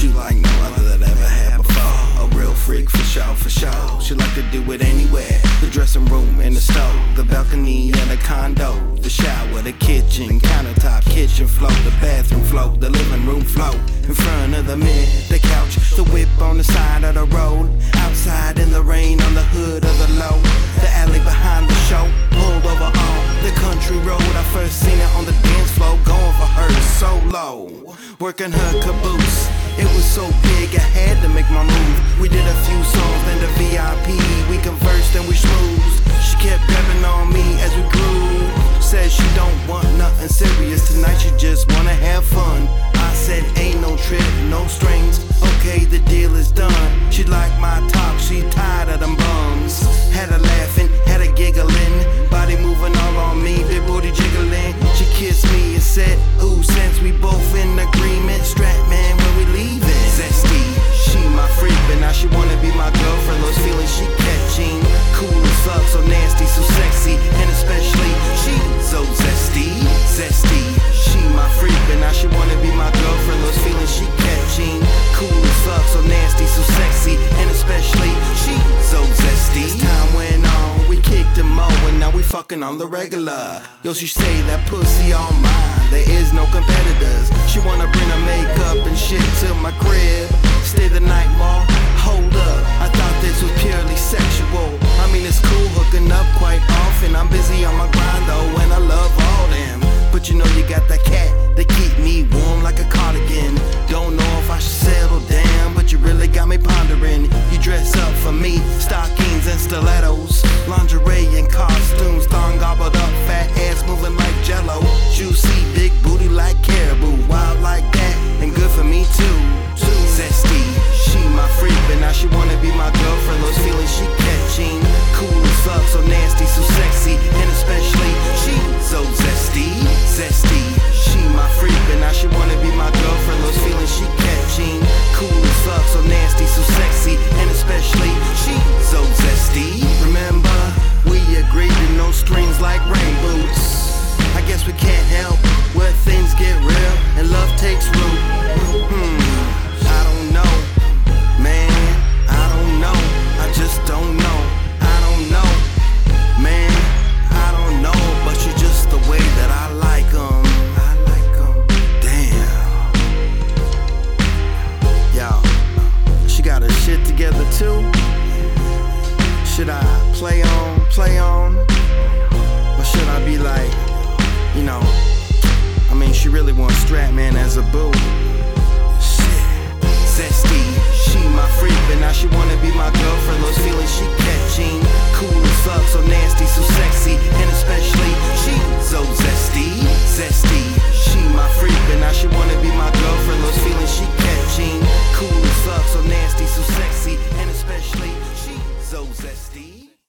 She like no other that ever had before. A real freak for sure, for sure. She like to do it anywhere. The dressing room and the stove, the balcony and the condo, the shower, the kitchen, countertop, kitchen floor, the bathroom floor, the living room floor. In front of the mirror, the couch, the whip on the side of the road. Outside in the rain, on the hood of the low. The alley behind the show, pulled over on the country road. I first seen it on the dance floor, going for her solo. Working her caboose. It was so big, I had to make my move. We did a few songs, then the VIP. We conversed and we schmoozed. She kept grabbing on me as we grew. Said she don't want nothing serious tonight, she just wanna have fun. I said, ain't no trip, no strings. Okay, the deal is done. She like my talk, she tired of them bums. Had her laughing, had her giggling. Body moving all on me, big booty jiggling. She kissed me and said, Ooh, since we both be my girlfriend. Those feelings she catching. Cool as fuck, so nasty, so sexy, and especially she so zesty, zesty. She my freak, but now she wanna be my girlfriend. Those feelings she catching. Cool as fuck, so nasty, so sexy, and especially she so zesty. As time went on, we kicked them all, and now we fucking on the regular. Yo, she say that pussy all mine. There is no competitors. She But you know you got that cat that keep me warm like a cardigan. Don't know if I should settle down, but you really got me pondering. You dress up for me, stockings and stilettos, lingerie and costumes, thong gobbled up, fat ass moving like jello, juicy big booty like caribou, wild like that, and good for me too. Zesty, she my freak, but now she wanna be my girlfriend. Those feelings she catching, cool as fuck, so nasty, so sexy, and especially Should I play on, play on? Or should I be like, you know, I mean, she really wants Stratman as a boo. Shit. Zesty, she my freak, but now she wanna be my girlfriend. Those feelings she catching, cool as fuck, so nasty, so sexy,